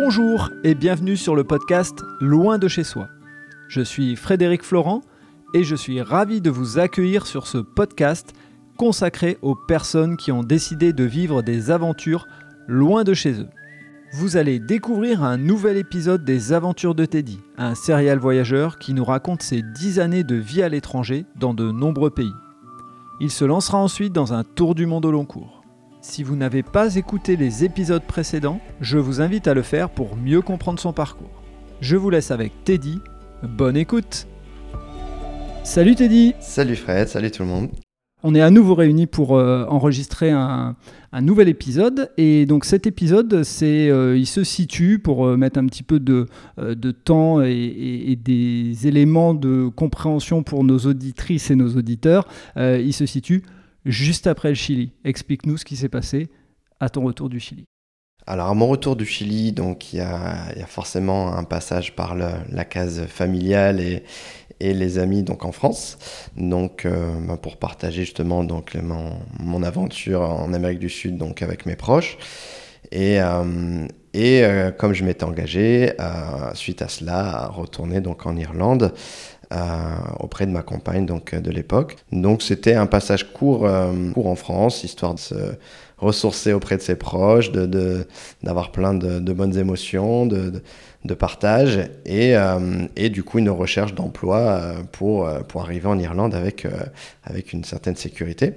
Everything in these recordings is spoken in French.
Bonjour et bienvenue sur le podcast Loin de chez soi. Je suis Frédéric Florent et je suis ravi de vous accueillir sur ce podcast consacré aux personnes qui ont décidé de vivre des aventures loin de chez eux. Vous allez découvrir un nouvel épisode des Aventures de Teddy, un serial voyageur qui nous raconte ses 10 années de vie à l'étranger dans de nombreux pays. Il se lancera ensuite dans un tour du monde au long cours. Si vous n'avez pas écouté les épisodes précédents, je vous invite à le faire pour mieux comprendre son parcours. Je vous laisse avec Teddy. Bonne écoute Salut Teddy Salut Fred, salut tout le monde. On est à nouveau réunis pour euh, enregistrer un, nouvel épisode. Et donc cet épisode, c'est, euh, il se situe, pour euh, mettre un petit peu de, de temps et, des éléments de compréhension pour nos auditrices et nos auditeurs, il se situe juste après le Chili. Explique-nous ce qui s'est passé à ton retour du Chili. Alors à mon retour du Chili, donc il y a, forcément un passage par la case familiale et, les amis donc en France, donc euh, bah, pour partager justement donc mon, mon, aventure en Amérique du Sud donc avec mes proches. Et, euh, euh, comme je m'étais engagé, suite à cela, à retourner donc en Irlande auprès de ma compagne donc de l'époque. Donc c'était un passage court, court en France, histoire de se ressourcer auprès de ses proches, de, d'avoir plein de, bonnes émotions, de, de partage et, euh, et, du coup une recherche d'emploi euh, pour, euh, pour arriver en Irlande avec, avec une certaine sécurité.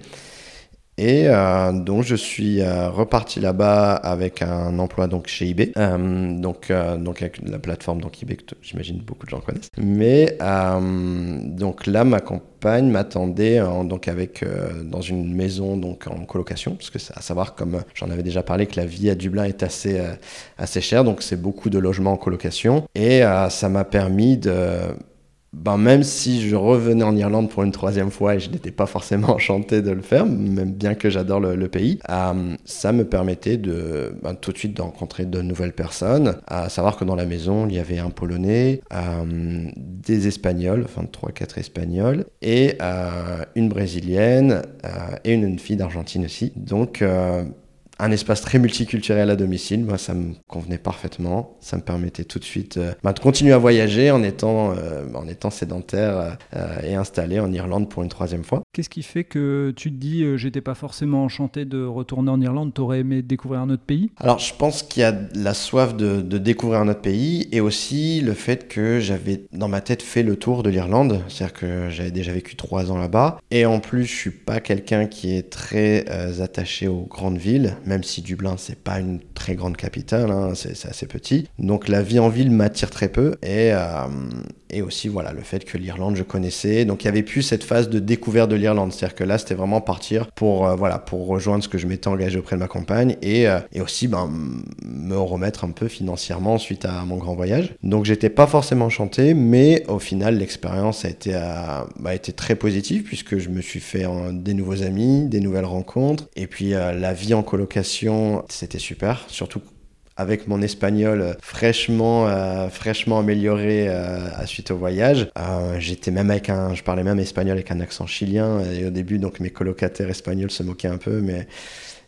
Et euh, donc je suis euh, reparti là-bas avec un emploi donc chez eBay, euh, donc donc avec la plateforme donc eBay que j'imagine beaucoup de gens connaissent. Mais donc là ma compagne m'attendait donc avec dans une maison donc en colocation. Parce que à savoir comme j'en avais déjà parlé que la vie à Dublin est assez assez chère. Donc c'est beaucoup de logements en colocation. Et ça m'a permis de ben, même si je revenais en Irlande pour une troisième fois et je n'étais pas forcément enchanté de le faire, même bien que j'adore le, pays, euh, ça me permettait de ben, tout de suite de rencontrer de nouvelles personnes. À savoir que dans la maison, il y avait un Polonais, euh, des Espagnols, enfin 3-4 Espagnols, et euh, une Brésilienne et une, une fille d'Argentine aussi. Donc un espace très multiculturel à domicile, moi ça me convenait parfaitement. Ça me permettait tout de suite euh, bah, de continuer à voyager en étant, euh, en étant sédentaire euh, et installé en Irlande pour une troisième fois. Qu'est-ce qui fait que tu te dis j'étais pas forcément enchanté de retourner en Irlande, t'aurais aimé découvrir un autre pays? Alors je pense qu'il y a la soif de, de, découvrir un autre pays et aussi le fait que j'avais dans ma tête fait le tour de l'Irlande, c'est-à-dire que j'avais déjà vécu trois ans là-bas et en plus je suis pas quelqu'un qui est très attaché aux grandes villes même si Dublin, c'est pas une très grande capitale, hein, c'est assez petit. Donc la vie en ville m'attire très peu. Et, euh, et aussi, voilà, le fait que l'Irlande, je connaissais. Donc il y avait plus cette phase de découverte de l'Irlande. C'est-à-dire que là, c'était vraiment partir pour, euh, voilà, pour rejoindre ce que je m'étais engagé auprès de ma compagne et, euh, et aussi ben, me remettre un peu financièrement suite à mon grand voyage. Donc j'étais pas forcément enchanté, mais au final, l'expérience a été, bah, été très positive puisque je me suis fait des nouveaux amis, des nouvelles rencontres. Et puis la vie en colocation c'était super, surtout avec mon espagnol fraîchement, euh, fraîchement amélioré euh, à suite au voyage. Euh, je parlais même espagnol avec un accent chilien et au début donc mes colocataires espagnols se moquaient un peu, mais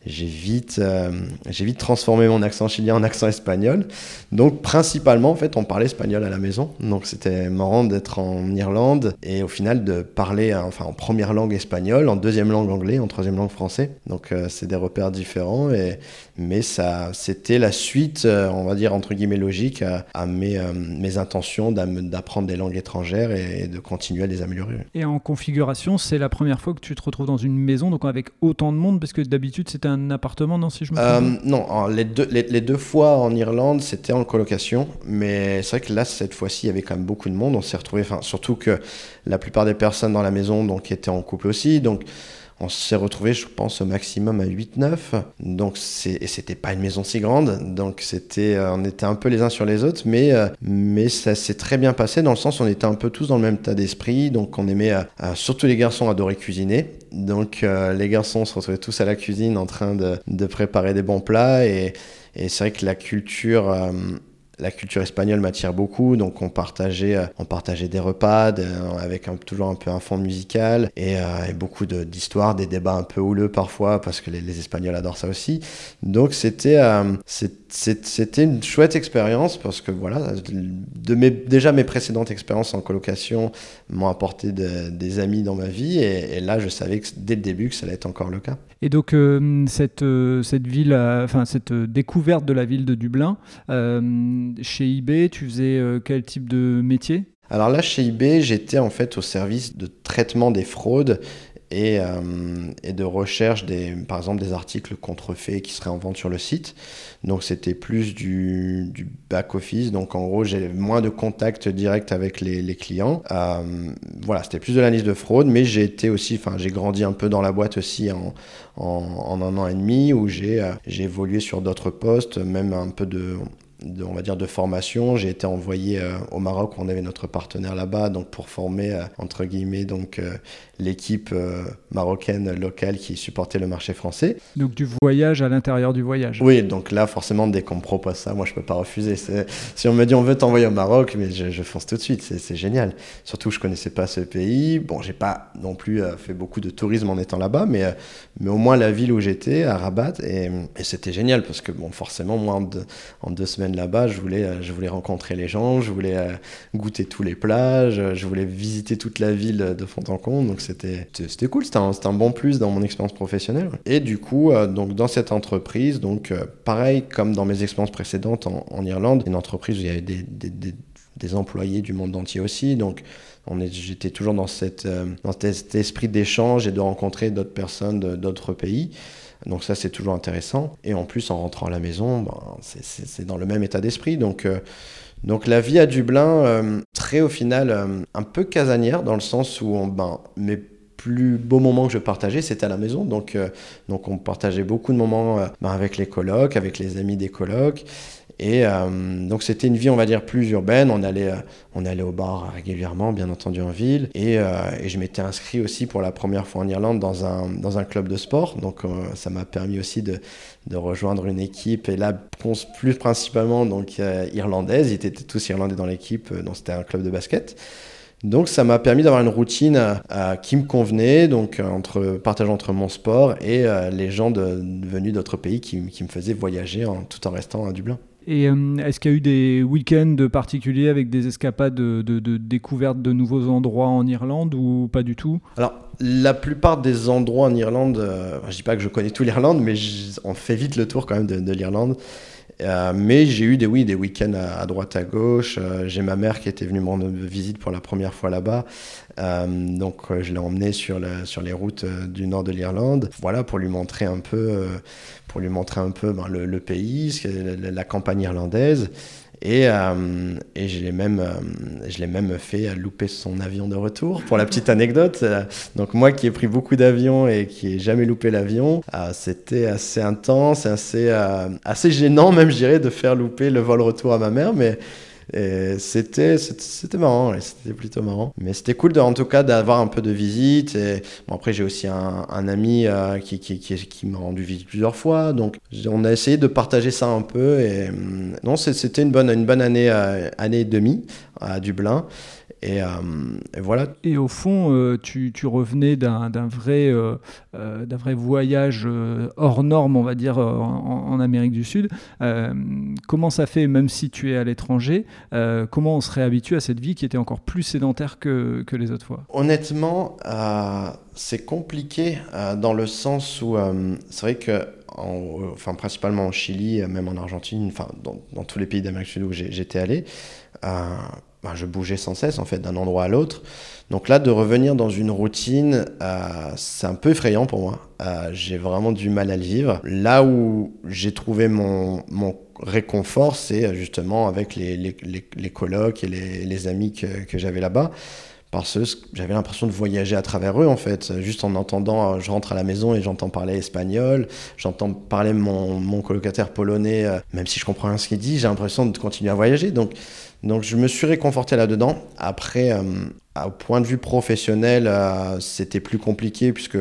j'ai vite, euh, j'ai vite transformé mon accent chilien en accent espagnol. Donc principalement, en fait, on parlait espagnol à la maison. Donc c'était marrant d'être en Irlande et au final de parler, euh, enfin en première langue espagnole, en deuxième langue anglais, en troisième langue français. Donc euh, c'est des repères différents et mais ça, c'était la suite, on va dire entre guillemets logique à, mes, mes intentions d'apprendre des langues étrangères et, de continuer à les améliorer. Et en configuration, c'est la première fois que tu te retrouves dans une maison, donc avec autant de monde, parce que d'habitude c'était appartement, non, si je me trompe euh, Non, les deux, les, deux fois en Irlande, c'était en colocation. Mais c'est vrai que là, cette fois-ci, il y avait quand même beaucoup de monde. On s'est retrouvé, enfin, surtout que la plupart des personnes dans la maison donc, étaient en couple aussi. Donc, on s'est retrouvé, je pense, au maximum à 8-9. Donc, c'était pas une maison si grande. Donc, c'était, euh, on était un peu les uns sur les autres. Mais, euh, mais ça s'est très bien passé dans le sens où on était un peu tous dans le même tas d'esprit. Donc, on aimait, surtout les garçons, adoraient cuisiner. Donc euh, les garçons se retrouvaient tous à la cuisine en train de, préparer des bons plats et, c'est vrai que la culture, euh, la culture espagnole m'attire beaucoup, donc on partageait, euh, on partageait des repas avec toujours un peu un fond musical et, euh, beaucoup d'histoires, des débats un peu houleux parfois parce que les, Espagnols adorent ça aussi. Donc c'était euh, une chouette expérience parce que voilà, déjà mes précédentes expériences en colocation m'ont apporté des amis dans ma vie et, là je savais dès le début que ça allait être encore le cas. Et donc cette ville, enfin cette découverte de la ville de Dublin chez eBay, tu faisais euh, quel type de métier? Alors là, chez eBay, j'étais en fait au service de traitement des fraudes et, euh, et, de recherche, des, par exemple, des articles contrefaits qui seraient en vente sur le site. Donc c'était plus du, back-office. Donc en gros, j'ai moins de contact direct avec les, clients. Euh, voilà, c'était plus de l'analyse de fraude, mais j'ai été aussi, enfin, j'ai grandi un peu dans la boîte aussi en, un an et demi où j'ai évolué sur d'autres postes, même un peu de de, on va dire, de formation. J'ai été envoyé euh, au Maroc où on avait notre partenaire là-bas, donc pour former, euh, entre guillemets, donc euh, l'équipe marocaine locale qui supportait le marché français. Donc du voyage à l'intérieur du voyage. Oui, donc là, forcément, dès qu'on me propose ça, moi, je peux pas refuser. Si on me dit on veut t'envoyer au Maroc, mais je, fonce tout de suite, c'est génial. Surtout, je connaissais pas ce pays. Bon, j'ai pas non plus fait beaucoup de tourisme en étant là-bas, mais, mais au moins la ville où j'étais, à Rabat, et, c'était génial parce que, bon, forcément, moi, en deux semaines là-bas, je voulais, euh, je voulais rencontrer les gens, je voulais euh, goûter tous les plages, euh, je voulais visiter toute la ville de fond en comble. Donc c'était, c'était cool, c'était un, un, bon plus dans mon expérience professionnelle. Et du coup, donc dans cette entreprise, donc pareil comme dans mes expériences précédentes en, Irlande, une entreprise où il y avait des, des, des, employés du monde entier aussi. Donc j'étais toujours dans, cette, dans cet esprit d'échange et de rencontrer d'autres personnes d'autres pays. Donc ça, c'est toujours intéressant. Et en plus, en rentrant à la maison, ben, c'est dans le même état d'esprit. Donc, euh, la vie à Dublin, euh, très au final, euh, un peu casanière, dans le sens où ben, mes plus beaux moments que je partageais, c'était à la maison. Donc, donc on partageait beaucoup de moments ben, avec les colocs, avec les amis des colocs. Et euh, donc c'était une vie, on va dire, plus urbaine. On allait, euh, on allait au bar régulièrement, bien entendu en ville. Et, euh, et je m'étais inscrit aussi pour la première fois en Irlande dans un, dans un club de sport. Donc ça m'a permis aussi de, de, rejoindre une équipe. Et là, plus principalement donc irlandaise. Ils étaient tous irlandais dans l'équipe, donc c'était un club de basket. Donc ça m'a permis d'avoir une routine qui me convenait, donc entre partageant entre mon sport et les gens venus d'autres pays qui, qui, me faisaient voyager tout en restant à Dublin. Et euh, est-ce qu'il y a eu des week-ends particuliers avec des escapades de, de, de nouveaux endroits en Irlande ou pas du tout? La plupart des endroits en Irlande, euh, je dis pas que je connais tout l'Irlande, mais on fait vite le tour quand même de, l'Irlande. Euh, mais j'ai eu des, oui, des week-ends à, droite à gauche. j'ai ma mère qui était venue me rendre visite pour la première fois là-bas. donc je l'ai emmenée sur, les routes du nord de l'Irlande. Voilà, pour lui montrer un peu pour lui montrer un peu ben, le, pays, la, campagne irlandaise. Et, euh, et je l'ai même, euh, même fait louper son avion de retour. Pour la petite anecdote, euh, donc moi qui ai pris beaucoup d'avions et qui ai jamais loupé l'avion, c'était assez intense, assez, assez gênant même, je dirais, de faire louper le vol retour à ma mère. Mais c'était c'était marrant, c'était plutôt marrant. Mais c'était cool en tout cas d'avoir un peu de visite. Et après j'ai aussi un, un ami euh, qui, qui, qui, qui m'a rendu visite plusieurs fois, donc on a essayé de partager ça un peu. Et hum, non, c'était une bonne une bonne année euh, année et demie à Dublin. Euh, et, voilà. Et au fond, euh, tu, tu, revenais d'un vrai, euh, d'un vrai voyage hors norme, on va dire, en, Amérique du Sud. comment ça fait, même si tu es à l'étranger, comment on serait habitué à cette vie qui était encore plus sédentaire que, que les autres fois? Honnêtement, c'est compliqué dans le sens où c'est vrai que enfin, principalement en Chili, même en Argentine, enfin, dans, dans tous les pays d'Amérique du Sud où j'étais allé, bah, je bougeais sans cesse en fait d'un endroit à l'autre. Donc là, de revenir dans une routine, euh, c'est un peu effrayant pour moi. Euh, j'ai vraiment du mal à le vivre. Là où j'ai trouvé mon, mon réconfort, c'est justement avec les, les, les, colloques et les, les amis que, que j'avais là-bas. Parce que j'avais l'impression de voyager à travers eux, en fait. Juste en entendant, je rentre à la maison et j'entends parler espagnol, j'entends parler mon, mon colocataire polonais, euh, même si je comprends rien ce qu'il dit, j'ai l'impression de continuer à voyager. Donc, donc je me suis réconforté là-dedans. Après, euh, au point de vue professionnel, euh, c'était plus compliqué puisque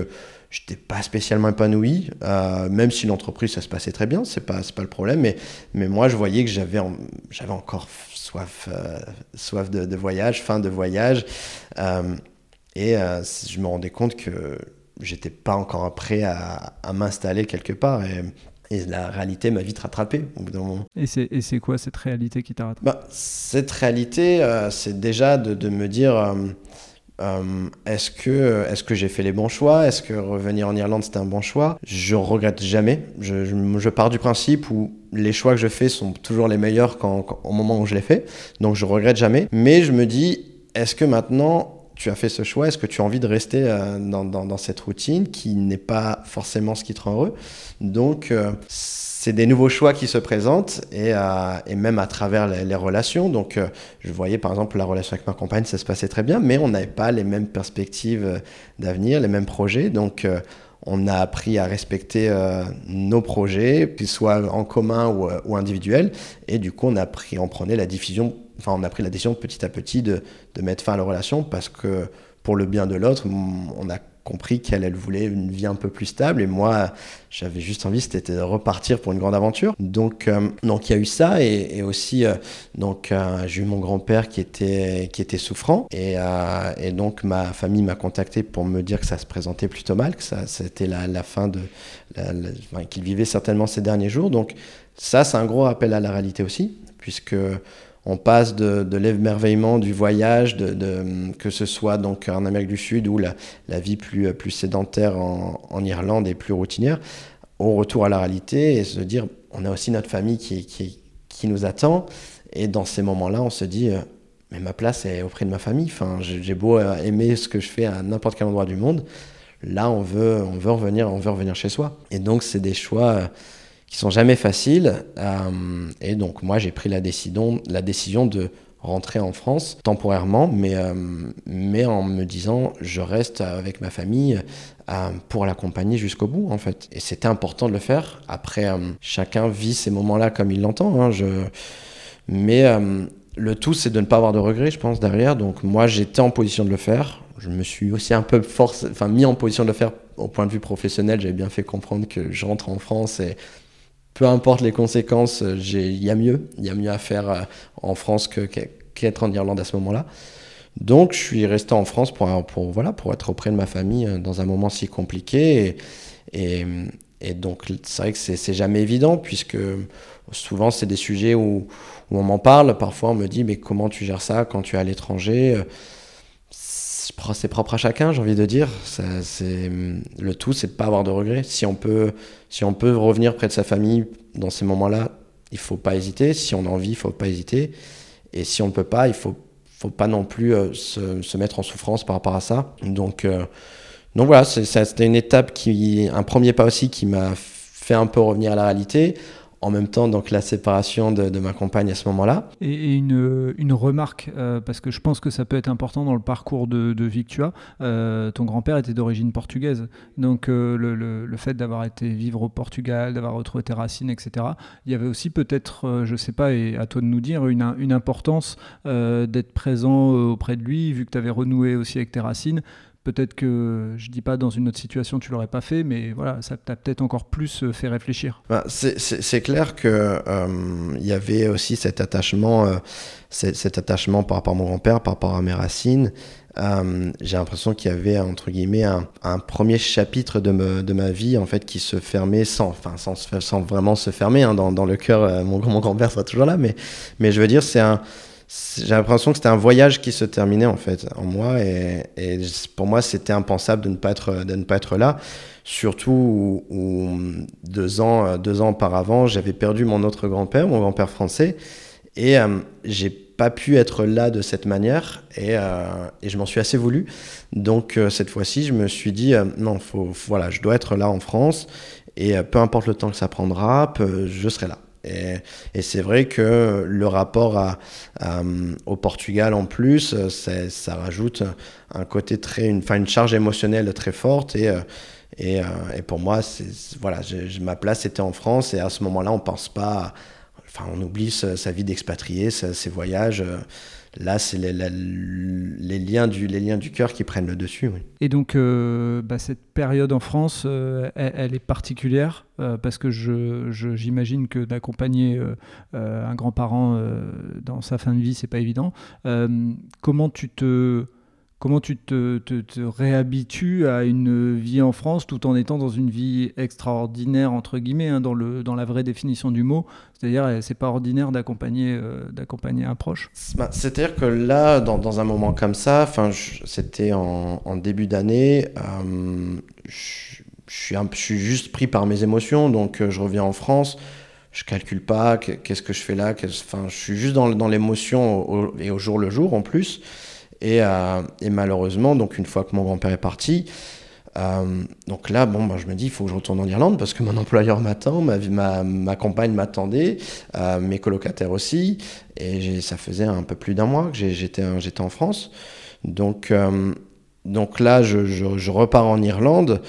j'étais pas spécialement épanoui, euh, même si l'entreprise ça se passait très bien, c'est pas pas le problème, mais mais moi je voyais que j'avais j'avais encore soif soif de, voyage, fin de voyage, et je me rendais compte que j'étais pas encore prêt à, m'installer quelque part et la réalité m'a vite rattrapé au bout d'un moment. Et c'est quoi cette réalité qui t'a rattrapé? Bah, Cette réalité, c'est déjà de, de, me dire euh, est-ce que, est que j'ai fait les bons choix? Est-ce que revenir en Irlande, c'était un bon choix? Je regrette jamais. Je, je, pars du principe où les choix que je fais sont toujours les meilleurs quand, au moment où je les fais. Donc je regrette jamais. Mais je me dis, est-ce que maintenant, tu as fait ce choix Est-ce que tu as envie de rester euh, dans, cette routine qui n'est pas forcément ce qui te rend heureux? Donc, euh, c'est des nouveaux choix qui se présentent et, euh, même à travers les, relations. Donc, je voyais par exemple la relation avec ma compagne, ça se passait très bien, mais on n'avait pas les mêmes perspectives d'avenir, les mêmes projets. Donc, on a appris à respecter nos projets, qu'ils soient en commun ou, ou, individuels. Et du coup, on a pris, on prenait la diffusion, enfin, on a pris la décision petit à petit de, de mettre fin à la relation parce que pour le bien de l'autre, on a compris qu'elle elle voulait une vie un peu plus stable et moi j'avais juste envie c'était de repartir pour une grande aventure. Donc euh, donc il y a eu ça et, aussi euh, donc euh, j'ai eu mon grand-père qui était qui était souffrant et, et donc ma famille m'a contacté pour me dire que ça se présentait plutôt mal que ça c'était la, la, fin de qu'il vivait certainement ces derniers jours. Donc ça c'est un gros rappel à la réalité aussi puisque on passe de, l'émerveillement du voyage, que ce soit donc en Amérique du Sud ou la, vie plus, plus sédentaire en, Irlande et plus routinière, au retour à la réalité et se dire on a aussi notre famille qui, qui, nous attend. Et dans ces moments-là, on se dit euh, mais ma place est auprès de ma famille. Enfin, j'ai beau aimer ce que je fais à n'importe quel endroit du monde, là on veut, on veut revenir, on veut revenir chez soi. Et donc c'est des choix qui sont jamais faciles. Euh, et donc moi j'ai pris la décision, la décision de rentrer en France temporairement, mais, euh, mais en me disant je reste avec ma famille euh, pour l'accompagner jusqu'au bout en fait. Et c'était important de le faire. Après, chacun vit ces moments-là comme il l'entend. Hein, je... Mais le tout, c'est de ne pas avoir de regrets, je pense, derrière. Donc moi j'étais en position de le faire. Je me suis aussi un peu force, enfin, mis en position de le faire au point de vue professionnel. J'avais bien fait comprendre que je rentre en France et peu importe les conséquences, euh, il y a mieux. Il y a mieux à faire euh, en France qu'être en Irlande à ce moment-là. Donc, je suis resté en France pour, voilà, pour être auprès de ma famille euh, dans un moment si compliqué. Et, donc, c'est vrai que c'est jamais évident, puisque souvent, c'est des sujets où on m'en parle. Parfois, on me dit, mais comment tu gères ça quand tu es à l'étranger? C'est propre à chacun, j'ai envie de dire. C'est le tout, c'est de pas avoir de regrets. Si on peut, si on peut revenir près de sa famille dans ces moments-là, il faut pas hésiter. Si on a envie, il faut pas hésiter. Et si on ne peut pas, il faut, faut pas non plus euh, se, se, mettre en souffrance par rapport à ça. Donc, euh, donc voilà, c'était une étape qui, un premier pas aussi qui m'a fait un peu revenir à la réalité en même temps donc la séparation de, ma compagne à ce moment-là. Et, une, une, remarque, euh, parce que je pense que ça peut être important dans le parcours de, de vie que tu as. Euh, ton grand-père était d'origine portugaise, donc euh, le, le, fait d'avoir été vivre au Portugal, d'avoir retrouvé tes racines, etc. Il y avait aussi peut-être, je sais pas, et à toi de nous dire, une, une importance d'être présent auprès de lui, vu que tu avais renoué aussi avec tes racines. Peut-être que, je dis pas dans une autre situation tu l'aurais pas fait, mais voilà, ça t'a peut-être encore plus euh, fait réfléchir. Bah, c'est clair qu'il euh, y avait aussi cet attachement, euh, cet attachement par rapport à mon grand-père, par rapport à mes racines. J'ai l'impression qu'il y avait entre guillemets un, premier chapitre de, de, ma vie en fait qui se fermait sans, enfin sans, sans vraiment se fermer hein, dans, dans, le cœur. mon, mon grand-père sera toujours là, mais, mais je veux dire c'est un j'ai l'impression que c'était un voyage qui se terminait en fait en moi. Et, pour moi c'était impensable de ne pas être de ne pas être là. Surtout où, deux ans deux ans auparavant j'avais perdu mon autre grand-père mon grand-père français. Et euh, j'ai pas pu être là de cette manière. Et, euh, et je m'en suis assez voulu. Donc euh, cette fois-ci je me suis dit non faut, voilà je dois être là en France. Et peu importe le temps que ça prendra je serai là et, c'est vrai que le rapport au Portugal en plus, ça rajoute un côté très, une, une charge émotionnelle très forte. Et, et, et pour moi, voilà, ma place était en France. Et à ce moment-là, on pense pas, enfin, on oublie sa, vie d'expatrié, ses voyages. Là, c'est les, liens du, cœur qui prennent le dessus. Et donc, euh, bah, cette période en France, euh, elle, est particulière euh, parce que j'imagine que d'accompagner un grand-parent dans sa fin de vie, c'est pas évident. comment tu te comment tu te, te, réhabitues à une vie en France tout en étant dans une vie extraordinaire, entre guillemets, hein, dans, le, dans la vraie définition du mot? C'est-à-dire, eh, c'est pas ordinaire d'accompagner euh, un proche? Bah, C'est-à-dire que là, dans, un moment comme ça, c'était en, début d'année, euh, je, suis juste pris par mes émotions, donc euh, je reviens en France je calcule pas qu'est-ce que je fais là je suis juste dans l'émotion et au jour le jour en plus euh, et, malheureusement, donc une fois que mon grand-père est parti, euh, donc là, bon, bah, je me dis, il faut que je retourne en Irlande parce que mon employeur m'attend, ma, compagne m'attendait, euh, mes colocataires aussi, et ça faisait un peu plus d'un mois que j'étais en France. Donc, donc là, je, repars en Irlande,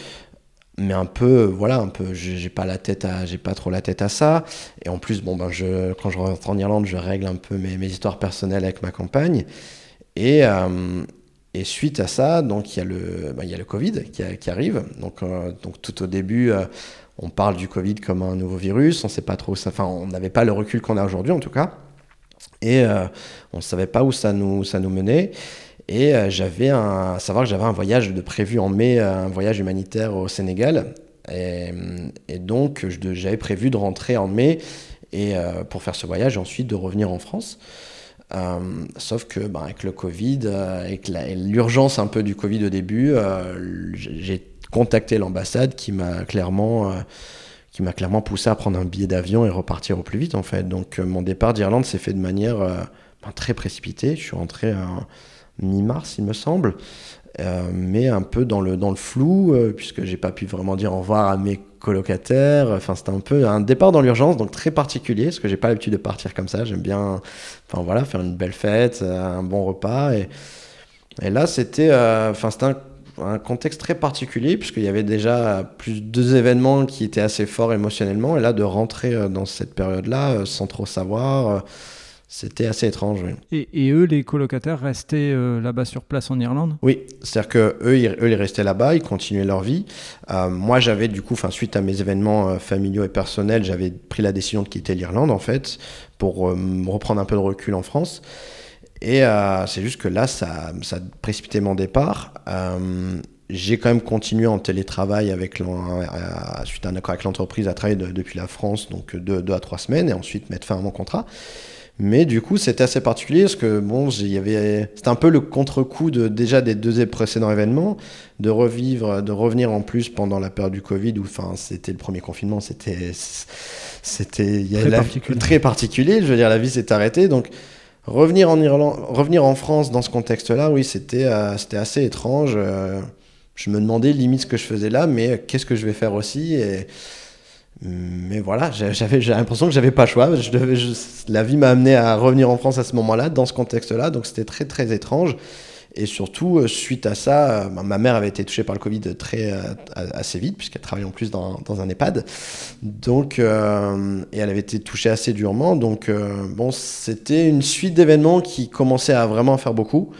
mais un peu, voilà, un peu, j'ai pas pas trop la tête à ça. Et en plus, bon, ben, je, quand je rentre en Irlande, je règle un peu mes, mes histoires personnelles avec ma compagne. Et, euh, et suite à ça, donc il y a le, bah, il y a le Covid qui, arrive. Donc, euh, donc tout au début, euh, on parle du Covid comme un nouveau virus. On sait pas trop, enfin, on n'avait pas le recul qu'on a aujourd'hui en tout cas. Et on ne savait pas où ça nous, ça nous menait. Et j'avais un, savoir que j'avais un voyage de prévu en mai, un voyage humanitaire au Sénégal. Et, et donc j'avais prévu de rentrer en mai et pour faire ce voyage, et ensuite de revenir en France. Euh, sauf que bah, avec le Covid, euh, avec l'urgence un peu du Covid au début, euh, j'ai contacté l'ambassade qui m'a clairement qui clairement poussé à prendre un billet d'avion et repartir au plus vite en fait. Donc mon départ d'Irlande s'est fait de manière ben, très précipitée. Je suis rentré mi-mars il me semble. Euh, mais un peu dans le, dans le flou, euh, puisque j'ai pas pu vraiment dire au revoir à mes colocataires. Enfin, c'était un peu un départ dans l'urgence, donc très particulier, parce que j'ai pas l'habitude de partir comme ça. J'aime bien, enfin voilà, faire une belle fête, euh, un bon repas. Et, et là, c'était, enfin, c'était un, un, contexte très particulier, puisqu'il y avait déjà plus deux événements qui étaient assez forts émotionnellement. Et là, de rentrer dans cette période-là, sans trop savoir c'était assez étrange. Et, et, eux, les colocataires, restaient euh, là-bas sur place en Irlande? Oui, c'est-à-dire que eux, ils, eux, ils restaient là-bas, ils continuaient leur vie. Euh, moi, j'avais du coup, suite à mes événements euh, familiaux et personnels, j'avais pris la décision de quitter l'Irlande en fait pour reprendre un peu de recul en France. Et c'est juste que là, ça, ça a précipité mon départ. j'ai quand même continué en télétravail avec suite à un accord avec l'entreprise à travailler depuis la France, donc deux, deux à trois semaines, et ensuite mettre fin à mon contrat. Mais du coup, c'était assez particulier parce que bon, y avait, c'était un peu le contre-coup de déjà des deux précédents événements, de revivre, de revenir en plus pendant la période du Covid où, enfin, c'était le premier confinement, c'était, c'était, très, particulier. très particulier. Je veux dire, la vie s'est arrêtée, donc revenir en Irlande, revenir en France dans ce contexte-là, oui, c'était, euh, c'était assez étrange. Euh, je me demandais limite ce que je faisais là, mais qu'est-ce que je vais faire aussi? Et mais voilà, j'avais l'impression que j'avais pas le choix. La vie m'a amené à revenir en France à ce moment-là, dans ce contexte-là, donc c'était très très étrange. Et surtout, euh, suite à ça, euh, ma mère avait été touchée par le Covid très, euh, assez vite, puisqu'elle travaillait en plus dans, dans un EHPAD. Donc, et elle avait été touchée assez durement. Donc, bon, c'était une suite d'événements qui commençait à vraiment faire beaucoup.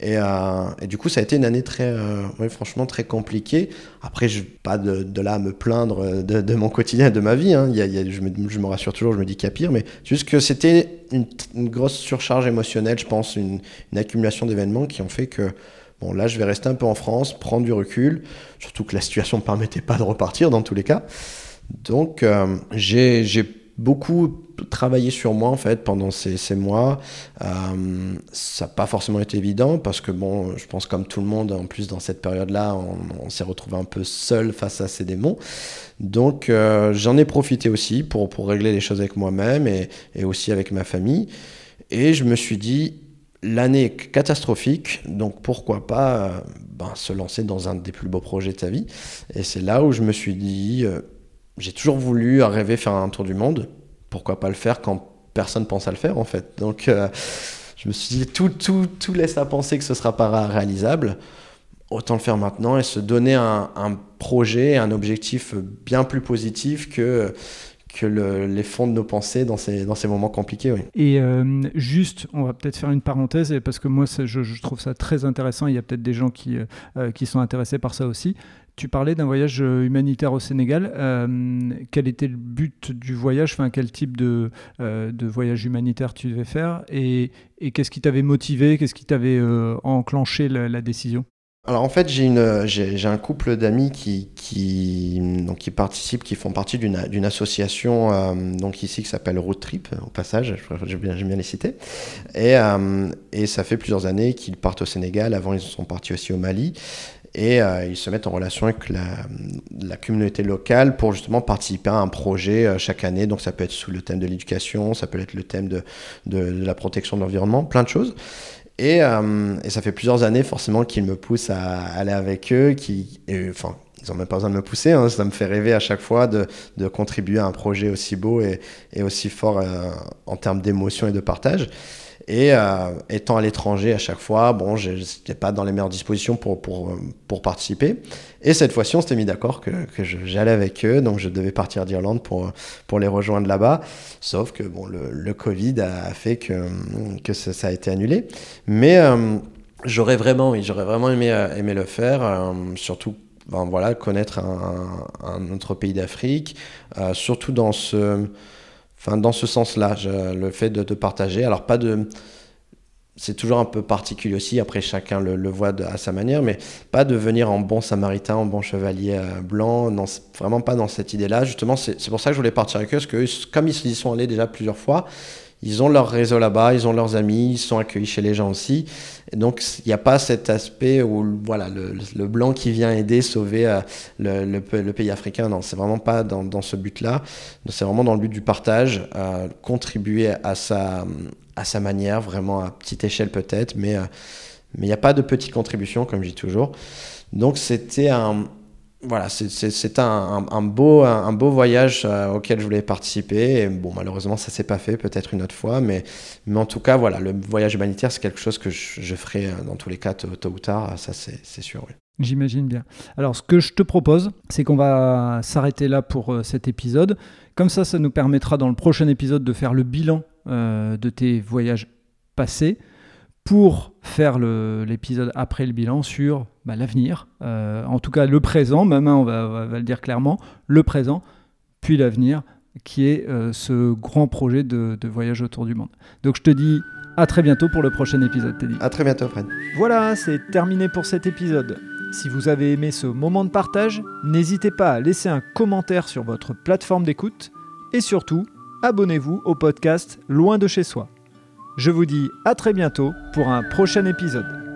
Et, euh, et, du coup, ça a été une année très, euh, franchement, très compliquée. Après, je pas de, là à me plaindre de, mon quotidien, de ma vie. Hein. Il y a, je, me, je, me, rassure toujours, je me dis qu'il y a pire, mais juste que c'était une, une, grosse surcharge émotionnelle, je pense, une, une accumulation d'événements qui ont fait que, bon, là, je vais rester un peu en France, prendre du recul, surtout que la situation ne permettait pas de repartir dans tous les cas. Donc, euh, j'ai beaucoup travaillé sur moi en fait pendant ces, mois. Euh, ça n'a pas forcément été évident parce que bon, je pense comme tout le monde, en plus dans cette période-là, on, s'est retrouvé un peu seul face à ces démons. Donc euh, j'en ai profité aussi pour, pour régler les choses avec moi-même et, et aussi avec ma famille. Et je me suis dit, l'année est catastrophique, donc pourquoi pas euh, ben, se lancer dans un des plus beaux projets de sa vie. Et c'est là où je me suis dit j'ai toujours voulu rêver faire un tour du monde. Pourquoi pas le faire quand personne pense à le faire en fait. Donc euh, je me suis dit tout, tout, tout laisse à penser que ce sera pas réalisable. Autant le faire maintenant et se donner un, projet, un objectif bien plus positif que que les fonds de nos pensées dans ces, dans ces moments compliqués. Oui. Et euh, juste, on va peut-être faire une parenthèse, parce que moi, je, je, trouve ça très intéressant. Il y a peut-être des gens qui, euh, qui sont intéressés par ça aussi. Tu parlais d'un voyage humanitaire au Sénégal. quel était le but du voyage? Enfin, Quel type de, de voyage humanitaire tu devais faire? Et, qu'est-ce qui t'avait motivé? Qu'est-ce qui t'avait enclenché la décision? Alors en fait, j'ai un couple d'amis qui, qui, donc, qui participent, qui font partie d'une association euh, donc ici qui s'appelle Road Trip, au passage, j'aime bien, bien les citer. Et, euh, et ça fait plusieurs années qu'ils partent au Sénégal, avant ils sont partis aussi au Mali. Et euh, ils se mettent en relation avec la, communauté locale pour justement participer à un projet chaque année. Donc ça peut être sous le thème de l'éducation, ça peut être le thème de, de, la protection de l'environnement, plein de choses. Et, euh, et, ça fait plusieurs années forcément qu'ils me poussent à aller avec eux, qui, enfin, ils n'ont même pas besoin de me pousser, hein, ça me fait rêver à chaque fois de, contribuer à un projet aussi beau et, aussi fort euh, en termes d'émotion et de partage. Et euh, étant à l'étranger à chaque fois, bon, j'étais pas dans les meilleures dispositions pour, participer. Et cette fois-ci, on s'était mis d'accord que, j'allais avec eux, donc je devais partir d'Irlande pour, les rejoindre là-bas. Sauf que bon, le, Covid a fait que, ça, a été annulé. Mais euh, j'aurais vraiment, j'aurais vraiment aimé, le faire, surtout ben, voilà, connaître un, autre pays d'Afrique, euh, surtout dans ce Enfin, dans ce sens-là, le fait de, partager. Alors, pas de. C'est toujours un peu particulier aussi, après chacun le, voit à sa manière, mais pas de venir en bon samaritain, en bon chevalier euh, blanc, non, vraiment pas dans cette idée-là. Justement, c'est pour ça que je voulais partir avec eux, parce que comme ils y sont allés déjà plusieurs fois, ils ont leur réseau là-bas, ils ont leurs amis, ils sont accueillis chez les gens aussi. Donc, il n'y a pas cet aspect où voilà, le, blanc qui vient aider, sauver euh, le, pays africain. Non, c'est vraiment pas dans, ce but-là. C'est vraiment dans le but du partage, euh, contribuer à sa, à sa manière, vraiment à petite échelle peut-être, mais euh, mais il n'y a pas de petite contribution, comme je dis toujours. Donc, c'était un, voilà, c'est un, beau, voyage euh, auquel je voulais participer. Bon, malheureusement, ça s'est pas fait, peut-être une autre fois. Mais, en tout cas, voilà, le voyage humanitaire, c'est quelque chose que je, je, ferai euh, dans tous les cas tôt, ou tard. Ça, c'est sûr, oui. J'imagine bien. Alors, ce que je te propose, c'est qu'on va s'arrêter là pour euh, cet épisode. Comme ça, ça nous permettra dans le prochain épisode de faire le bilan de tes voyages passés pour faire l'épisode après le bilan sur bah, l'avenir, euh, en tout cas le présent, même hein, on, va, le dire clairement, le présent, puis l'avenir, qui est euh, ce grand projet de, voyage autour du monde. Donc je te dis à très bientôt pour le prochain épisode, Teddy. À très bientôt, Fred. Voilà, c'est terminé pour cet épisode. Si vous avez aimé ce moment de partage, n'hésitez pas à laisser un commentaire sur votre plateforme d'écoute et surtout, abonnez-vous au podcast Loin de chez soi. Je vous dis à très bientôt pour un prochain épisode.